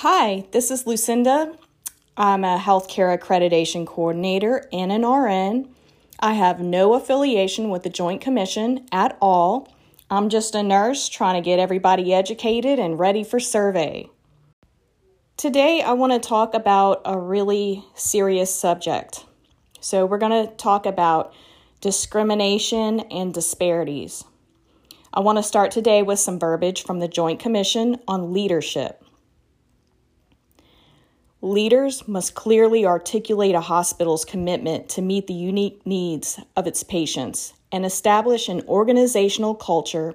Hi, this is Lucinda. I'm a healthcare accreditation coordinator and an RN. I have no affiliation with the Joint Commission at all. I'm just a nurse trying to get everybody educated and ready for survey. Today, I want to talk about a really serious subject. So, we're going to talk about discrimination and disparities. I want to start today with some verbiage from the Joint Commission on Leadership. Leaders must clearly articulate a hospital's commitment to meet the unique needs of its patients and establish an organizational culture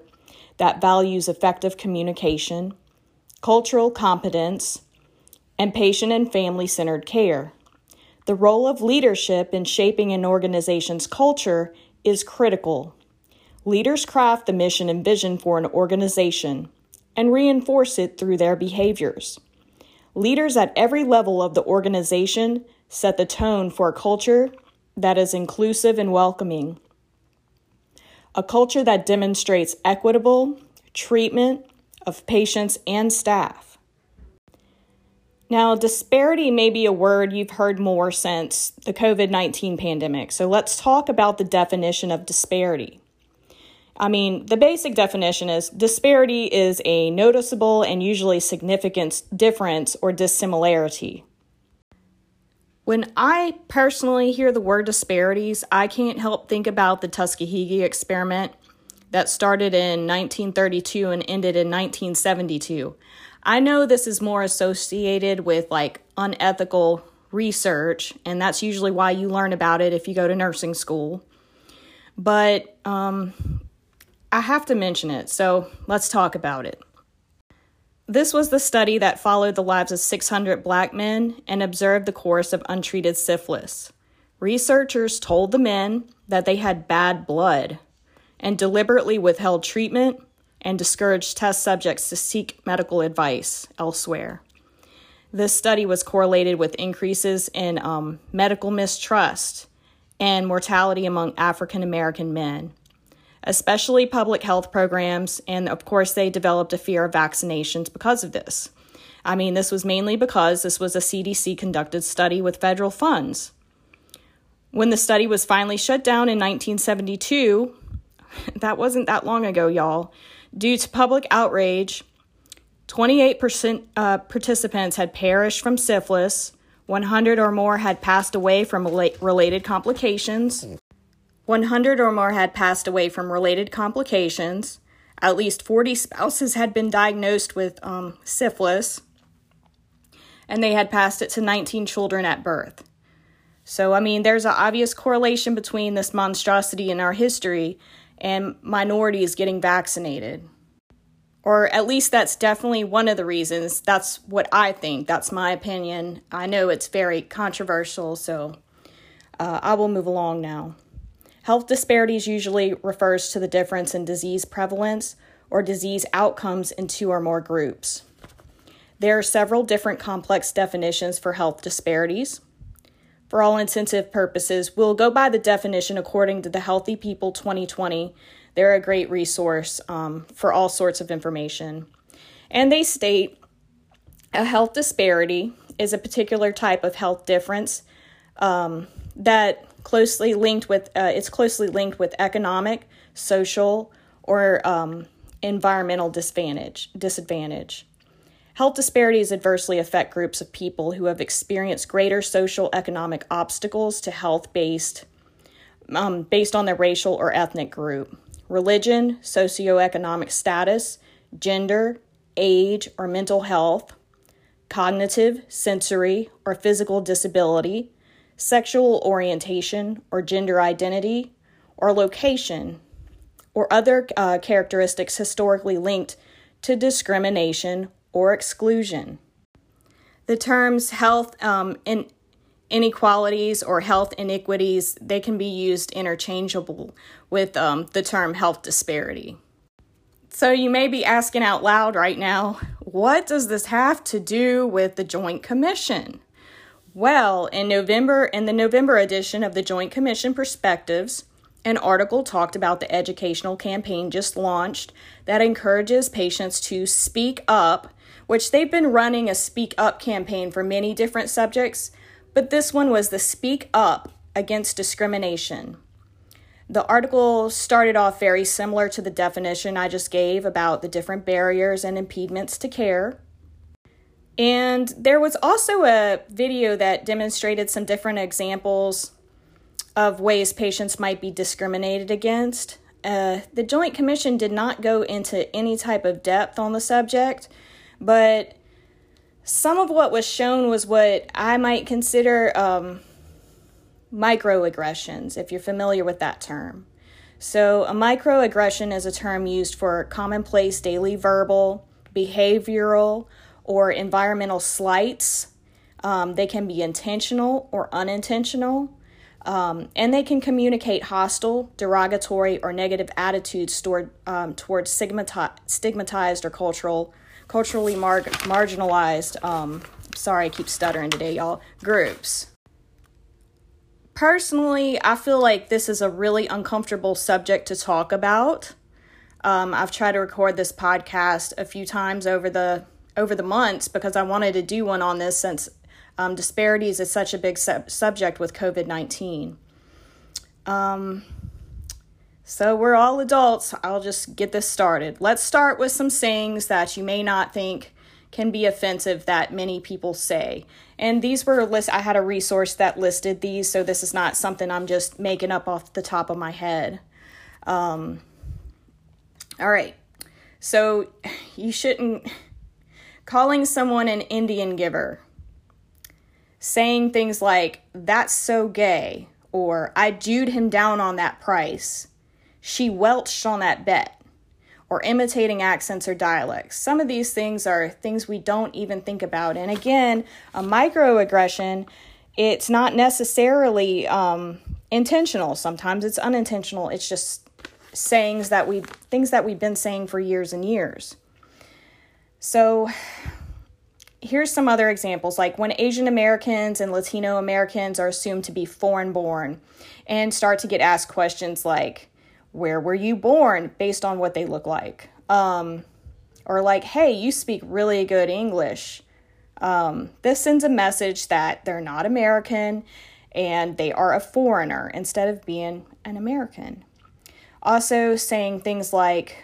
that values effective communication, cultural competence, and patient and family centered care. The role of leadership in shaping an organization's culture is critical. Leaders craft the mission and vision for an organization and reinforce it through their behaviors. Leaders at every level of the organization set the tone for a culture that is inclusive and welcoming. A culture that demonstrates equitable treatment of patients and staff. Now, disparity may be a word you've heard more since the COVID 19 pandemic, so let's talk about the definition of disparity. I mean, the basic definition is disparity is a noticeable and usually significant difference or dissimilarity. When I personally hear the word disparities, I can't help think about the Tuskegee experiment that started in 1932 and ended in 1972. I know this is more associated with like unethical research, and that's usually why you learn about it if you go to nursing school. But um, I have to mention it, so let's talk about it. This was the study that followed the lives of 600 black men and observed the course of untreated syphilis. Researchers told the men that they had bad blood and deliberately withheld treatment and discouraged test subjects to seek medical advice elsewhere. This study was correlated with increases in um, medical mistrust and mortality among African American men especially public health programs, and of course, they developed a fear of vaccinations because of this. I mean, this was mainly because this was a CDC conducted study with federal funds. When the study was finally shut down in 1972, that wasn't that long ago, y'all, due to public outrage, 28% uh, participants had perished from syphilis, 100 or more had passed away from related complications, 100 or more had passed away from related complications. At least 40 spouses had been diagnosed with um, syphilis, and they had passed it to 19 children at birth. So, I mean, there's an obvious correlation between this monstrosity in our history and minorities getting vaccinated. Or at least that's definitely one of the reasons. That's what I think. That's my opinion. I know it's very controversial, so uh, I will move along now. Health disparities usually refers to the difference in disease prevalence or disease outcomes in two or more groups. There are several different complex definitions for health disparities. For all intensive purposes, we'll go by the definition according to the Healthy People 2020. They're a great resource um, for all sorts of information. And they state a health disparity is a particular type of health difference um, that closely linked with uh, it's closely linked with economic, social, or um, environmental disadvantage. Disadvantage. Health disparities adversely affect groups of people who have experienced greater social economic obstacles to health based um, based on their racial or ethnic group, religion, socioeconomic status, gender, age, or mental health, cognitive, sensory, or physical disability, sexual orientation or gender identity, or location, or other uh, characteristics historically linked to discrimination or exclusion. The terms health um, in inequalities or health iniquities they can be used interchangeable with um, the term health disparity. So you may be asking out loud right now, what does this have to do with the Joint Commission? Well, in November, in the November edition of the Joint Commission Perspectives, an article talked about the educational campaign just launched that encourages patients to speak up which they've been running a Speak Up campaign for many different subjects, but this one was the Speak Up Against Discrimination. The article started off very similar to the definition I just gave about the different barriers and impediments to care. And there was also a video that demonstrated some different examples of ways patients might be discriminated against. Uh, the Joint Commission did not go into any type of depth on the subject, but some of what was shown was what I might consider um, microaggressions, if you're familiar with that term. So, a microaggression is a term used for commonplace daily verbal, behavioral, or environmental slights. Um, they can be intentional or unintentional, um, and they can communicate hostile, derogatory, or negative attitudes toward, um, towards stigmati- stigmatized or cultural, culturally mar- marginalized. Um, sorry, I keep stuttering today, y'all. Groups. Personally, I feel like this is a really uncomfortable subject to talk about. Um, I've tried to record this podcast a few times over the over the months because I wanted to do one on this since um, disparities is such a big sub- subject with COVID nineteen. Um, so we're all adults. I'll just get this started. Let's start with some sayings that you may not think can be offensive that many people say. And these were list I had a resource that listed these, so this is not something I'm just making up off the top of my head. Um, all right. So you shouldn't calling someone an Indian giver. Saying things like that's so gay or I jewed him down on that price. She welched on that bet or imitating accents or dialects. Some of these things are things we don't even think about. And again, a microaggression, it's not necessarily um, intentional. Sometimes it's unintentional. It's just sayings that we things that we've been saying for years and years. So here's some other examples like when Asian Americans and Latino Americans are assumed to be foreign born and start to get asked questions like where were you born? based on what they look like. Um, or like hey you speak really good english. Um, this sends a message that they're not american and they are a foreigner instead of being an american. Also saying things like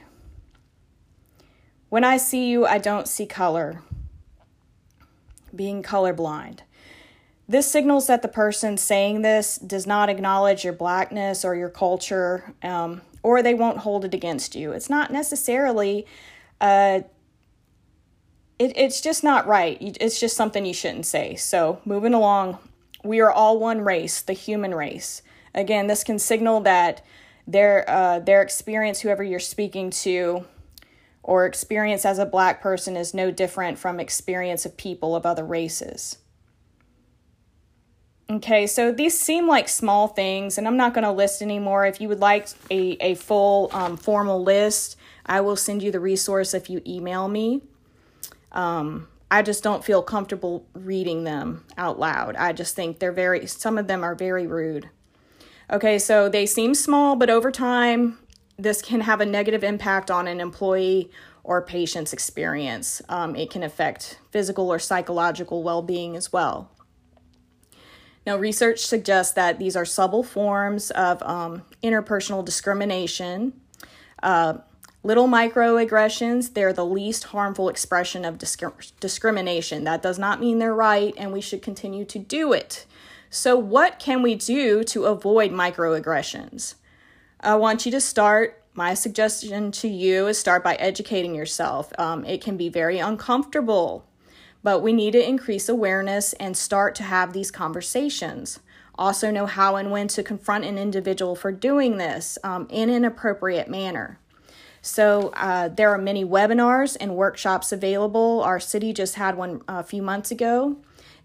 when i see you i don't see color being colorblind this signals that the person saying this does not acknowledge your blackness or your culture, um, or they won't hold it against you. It's not necessarily, uh, it, it's just not right. It's just something you shouldn't say. So, moving along, we are all one race, the human race. Again, this can signal that their uh, their experience, whoever you're speaking to, or experience as a black person, is no different from experience of people of other races. Okay, so these seem like small things, and I'm not going to list anymore. If you would like a, a full um, formal list, I will send you the resource if you email me. Um, I just don't feel comfortable reading them out loud. I just think they're very, some of them are very rude. Okay, so they seem small, but over time, this can have a negative impact on an employee or patient's experience. Um, it can affect physical or psychological well being as well. Now, research suggests that these are subtle forms of um, interpersonal discrimination. Uh, little microaggressions, they're the least harmful expression of disc- discrimination. That does not mean they're right, and we should continue to do it. So, what can we do to avoid microaggressions? I want you to start. My suggestion to you is start by educating yourself. Um, it can be very uncomfortable but we need to increase awareness and start to have these conversations. Also, know how and when to confront an individual for doing this um, in an appropriate manner. So, uh, there are many webinars and workshops available. Our city just had one a few months ago.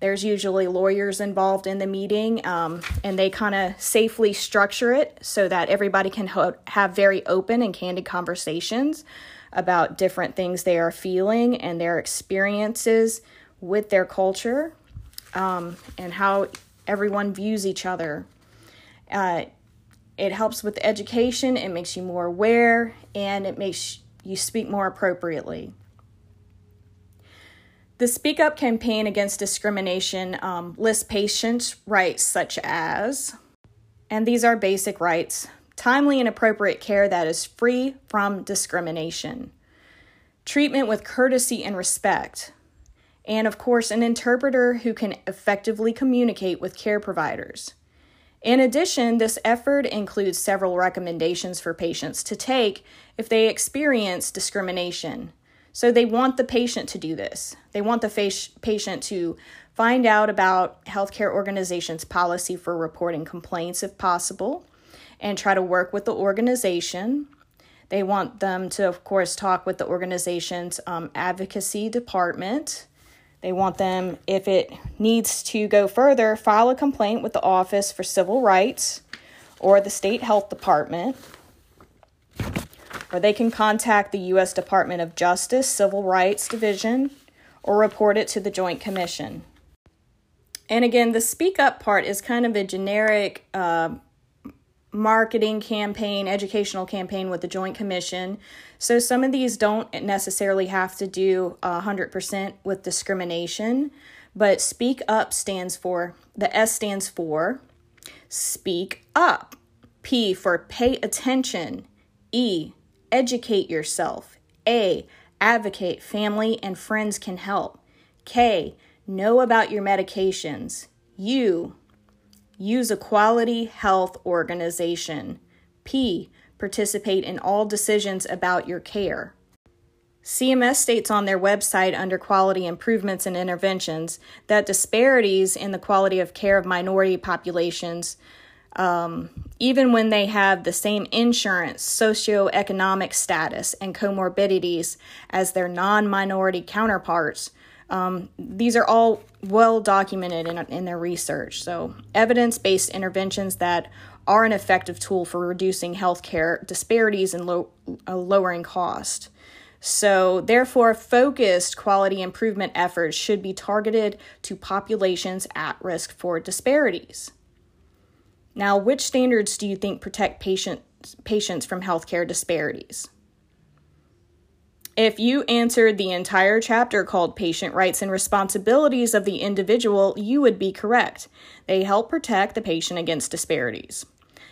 There's usually lawyers involved in the meeting, um, and they kind of safely structure it so that everybody can ho- have very open and candid conversations about different things they are feeling and their experiences with their culture um, and how everyone views each other. Uh, it helps with education, it makes you more aware, and it makes you speak more appropriately. The Speak Up campaign against discrimination um, lists patients' rights such as, and these are basic rights timely and appropriate care that is free from discrimination, treatment with courtesy and respect, and of course, an interpreter who can effectively communicate with care providers. In addition, this effort includes several recommendations for patients to take if they experience discrimination. So they want the patient to do this. They want the patient to find out about healthcare organizations' policy for reporting complaints if possible and try to work with the organization. They want them to, of course, talk with the organization's um, advocacy department. They want them, if it needs to go further, file a complaint with the Office for Civil Rights or the State Health Department. Or they can contact the U.S. Department of Justice Civil Rights Division or report it to the Joint Commission. And again, the speak up part is kind of a generic uh, marketing campaign, educational campaign with the Joint Commission. So some of these don't necessarily have to do 100% with discrimination, but Speak Up stands for, the S stands for Speak Up. P for pay attention. E, educate yourself. A, advocate, family and friends can help. K, know about your medications. U, Use a quality health organization. P. Participate in all decisions about your care. CMS states on their website under quality improvements and interventions that disparities in the quality of care of minority populations, um, even when they have the same insurance, socioeconomic status, and comorbidities as their non minority counterparts, um, these are all well documented in, in their research. So, evidence based interventions that are an effective tool for reducing healthcare disparities and low, uh, lowering cost. So, therefore, focused quality improvement efforts should be targeted to populations at risk for disparities. Now, which standards do you think protect patient, patients from healthcare disparities? If you answered the entire chapter called Patient Rights and Responsibilities of the Individual, you would be correct. They help protect the patient against disparities.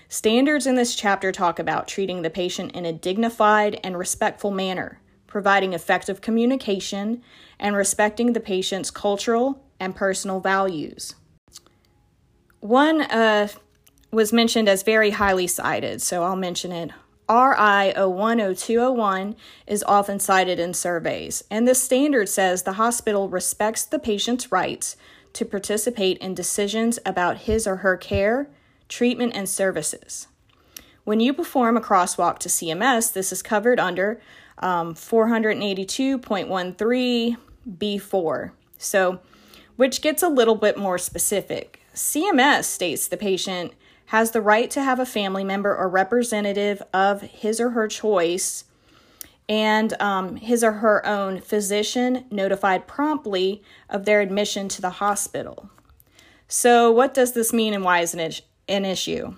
Standards in this chapter talk about treating the patient in a dignified and respectful manner, providing effective communication, and respecting the patient's cultural and personal values. One uh, was mentioned as very highly cited, so I'll mention it RI 010201 is often cited in surveys, and this standard says the hospital respects the patient's rights to participate in decisions about his or her care, treatment, and services. When you perform a crosswalk to CMS, this is covered under um, 482.13B4. So, which gets a little bit more specific. CMS states the patient has the right to have a family member or representative of his or her choice and um, his or her own physician notified promptly of their admission to the hospital. So, what does this mean and why is it an issue?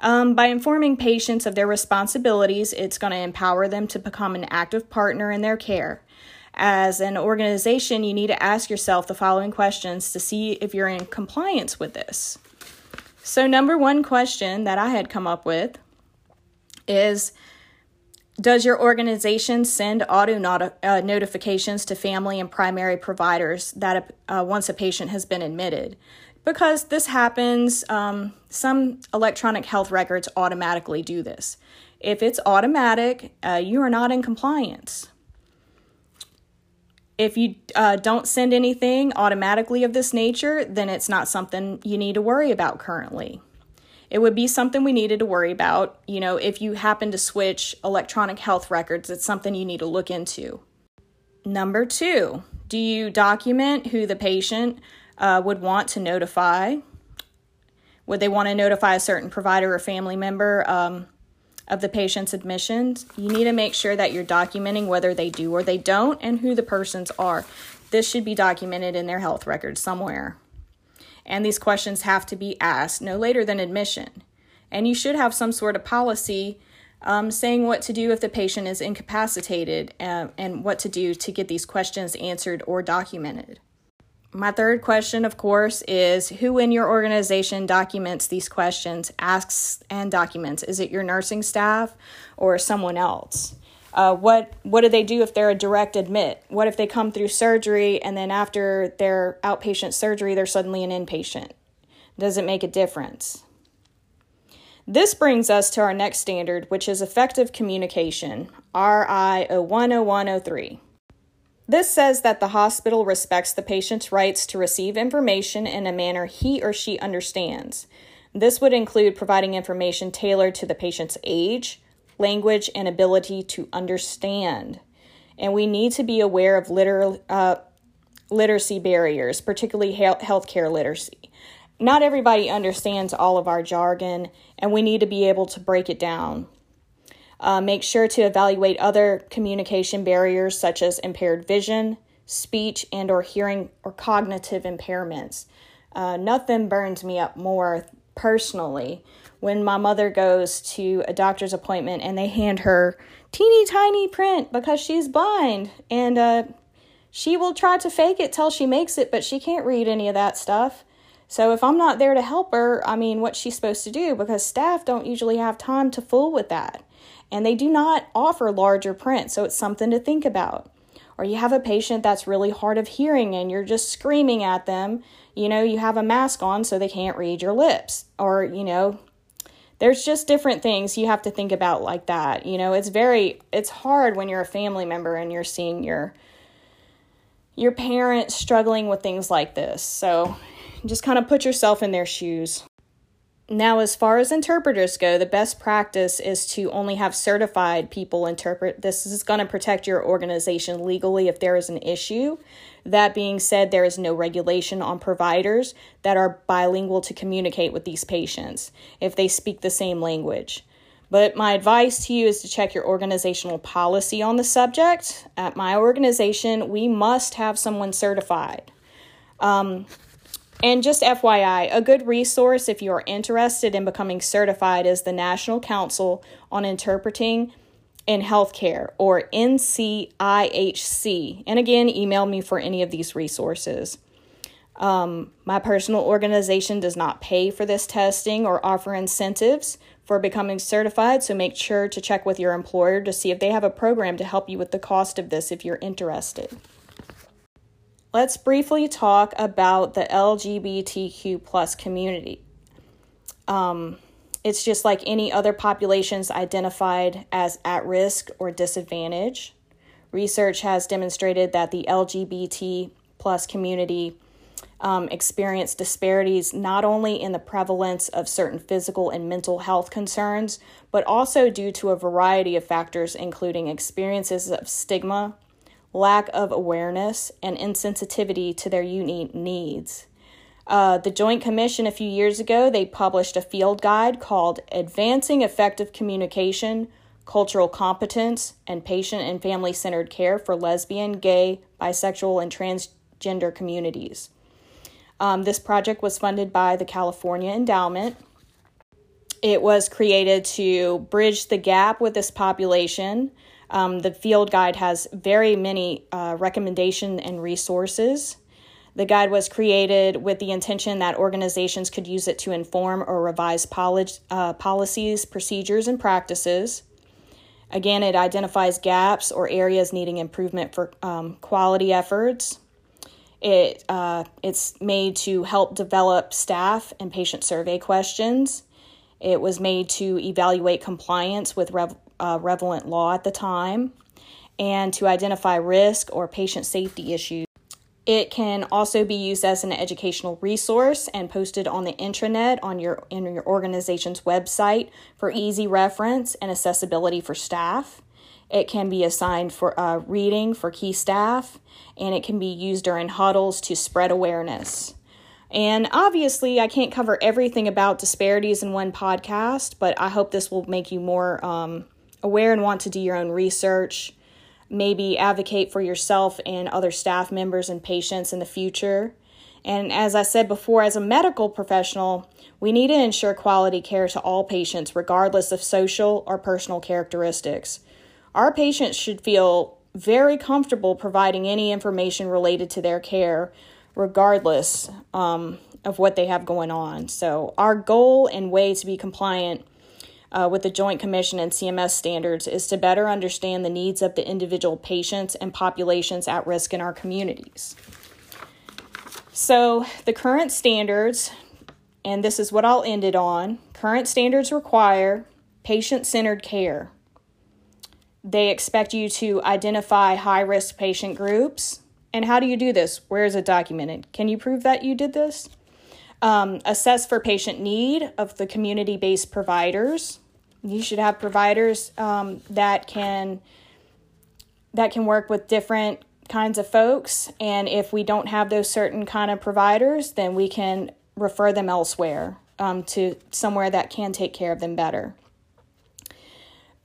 Um, by informing patients of their responsibilities, it's going to empower them to become an active partner in their care. As an organization, you need to ask yourself the following questions to see if you're in compliance with this. So, number one question that I had come up with is Does your organization send auto not- uh, notifications to family and primary providers that uh, once a patient has been admitted? Because this happens, um, some electronic health records automatically do this. If it's automatic, uh, you are not in compliance. If you uh, don't send anything automatically of this nature, then it's not something you need to worry about currently. It would be something we needed to worry about. You know, if you happen to switch electronic health records, it's something you need to look into. Number two, do you document who the patient uh, would want to notify? Would they want to notify a certain provider or family member? Um, of the patient's admissions, you need to make sure that you're documenting whether they do or they don't and who the persons are. This should be documented in their health record somewhere. And these questions have to be asked no later than admission. And you should have some sort of policy um, saying what to do if the patient is incapacitated, uh, and what to do to get these questions answered or documented. My third question, of course, is who in your organization documents these questions, asks, and documents? Is it your nursing staff or someone else? Uh, what what do they do if they're a direct admit? What if they come through surgery and then after their outpatient surgery they're suddenly an inpatient? Does it make a difference? This brings us to our next standard, which is effective communication, RI 010103. This says that the hospital respects the patient's rights to receive information in a manner he or she understands. This would include providing information tailored to the patient's age, language, and ability to understand. And we need to be aware of liter- uh, literacy barriers, particularly healthcare literacy. Not everybody understands all of our jargon, and we need to be able to break it down. Uh, make sure to evaluate other communication barriers such as impaired vision, speech, and or hearing or cognitive impairments. Uh, nothing burns me up more personally when my mother goes to a doctor's appointment and they hand her teeny tiny print because she's blind and uh, she will try to fake it till she makes it, but she can't read any of that stuff. So if I'm not there to help her, I mean, what's she supposed to do? Because staff don't usually have time to fool with that. And they do not offer larger print, so it's something to think about. Or you have a patient that's really hard of hearing and you're just screaming at them. You know, you have a mask on so they can't read your lips. Or, you know, there's just different things you have to think about like that. You know, it's very it's hard when you're a family member and you're seeing your your parents struggling with things like this. So, just kind of put yourself in their shoes. Now, as far as interpreters go, the best practice is to only have certified people interpret. This is going to protect your organization legally if there is an issue. That being said, there is no regulation on providers that are bilingual to communicate with these patients if they speak the same language. But my advice to you is to check your organizational policy on the subject. At my organization, we must have someone certified. Um, and just FYI, a good resource if you are interested in becoming certified is the National Council on Interpreting in Healthcare, or NCIHC. And again, email me for any of these resources. Um, my personal organization does not pay for this testing or offer incentives for becoming certified, so make sure to check with your employer to see if they have a program to help you with the cost of this if you're interested. Let's briefly talk about the LGBTQ plus community. Um, it's just like any other populations identified as at risk or disadvantage. Research has demonstrated that the LGBT plus community um, experience disparities not only in the prevalence of certain physical and mental health concerns, but also due to a variety of factors, including experiences of stigma, lack of awareness, and insensitivity to their unique needs. Uh, the Joint Commission a few years ago, they published a field guide called Advancing Effective Communication, Cultural Competence, and Patient and Family Centered Care for Lesbian, Gay, Bisexual, and Transgender Communities. Um, this project was funded by the California Endowment. It was created to bridge the gap with this population um, the field guide has very many uh, recommendation and resources. The guide was created with the intention that organizations could use it to inform or revise uh, policies, procedures, and practices. Again, it identifies gaps or areas needing improvement for um, quality efforts. It, uh, it's made to help develop staff and patient survey questions. It was made to evaluate compliance with rev- uh, relevant law at the time and to identify risk or patient safety issues. It can also be used as an educational resource and posted on the intranet on your in your organization's website for easy reference and accessibility for staff. It can be assigned for uh, reading for key staff, and it can be used during huddles to spread awareness. And obviously, I can't cover everything about disparities in one podcast, but I hope this will make you more um, aware and want to do your own research, maybe advocate for yourself and other staff members and patients in the future. And as I said before, as a medical professional, we need to ensure quality care to all patients, regardless of social or personal characteristics. Our patients should feel very comfortable providing any information related to their care, regardless um, of what they have going on. So, our goal and way to be compliant uh, with the Joint Commission and CMS standards is to better understand the needs of the individual patients and populations at risk in our communities. So, the current standards, and this is what I'll end it on current standards require patient centered care. They expect you to identify high risk patient groups. And how do you do this? Where is it documented? Can you prove that you did this? Um, assess for patient need of the community based providers. You should have providers um, that can that can work with different kinds of folks and if we don't have those certain kind of providers then we can refer them elsewhere um, to somewhere that can take care of them better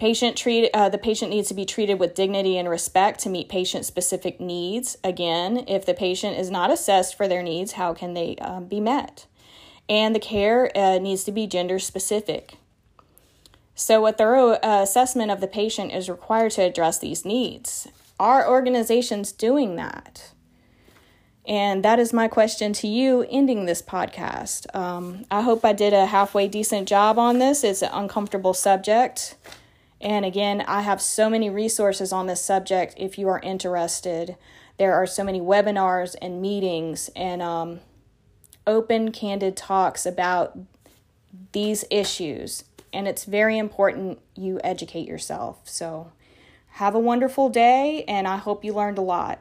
Patient treat, uh, the patient needs to be treated with dignity and respect to meet patient specific needs. Again, if the patient is not assessed for their needs, how can they uh, be met? And the care uh, needs to be gender specific. So, a thorough uh, assessment of the patient is required to address these needs. Are organization's doing that? And that is my question to you ending this podcast. Um, I hope I did a halfway decent job on this. It's an uncomfortable subject. And again, I have so many resources on this subject if you are interested. There are so many webinars and meetings and um, open, candid talks about these issues. And it's very important you educate yourself. So, have a wonderful day, and I hope you learned a lot.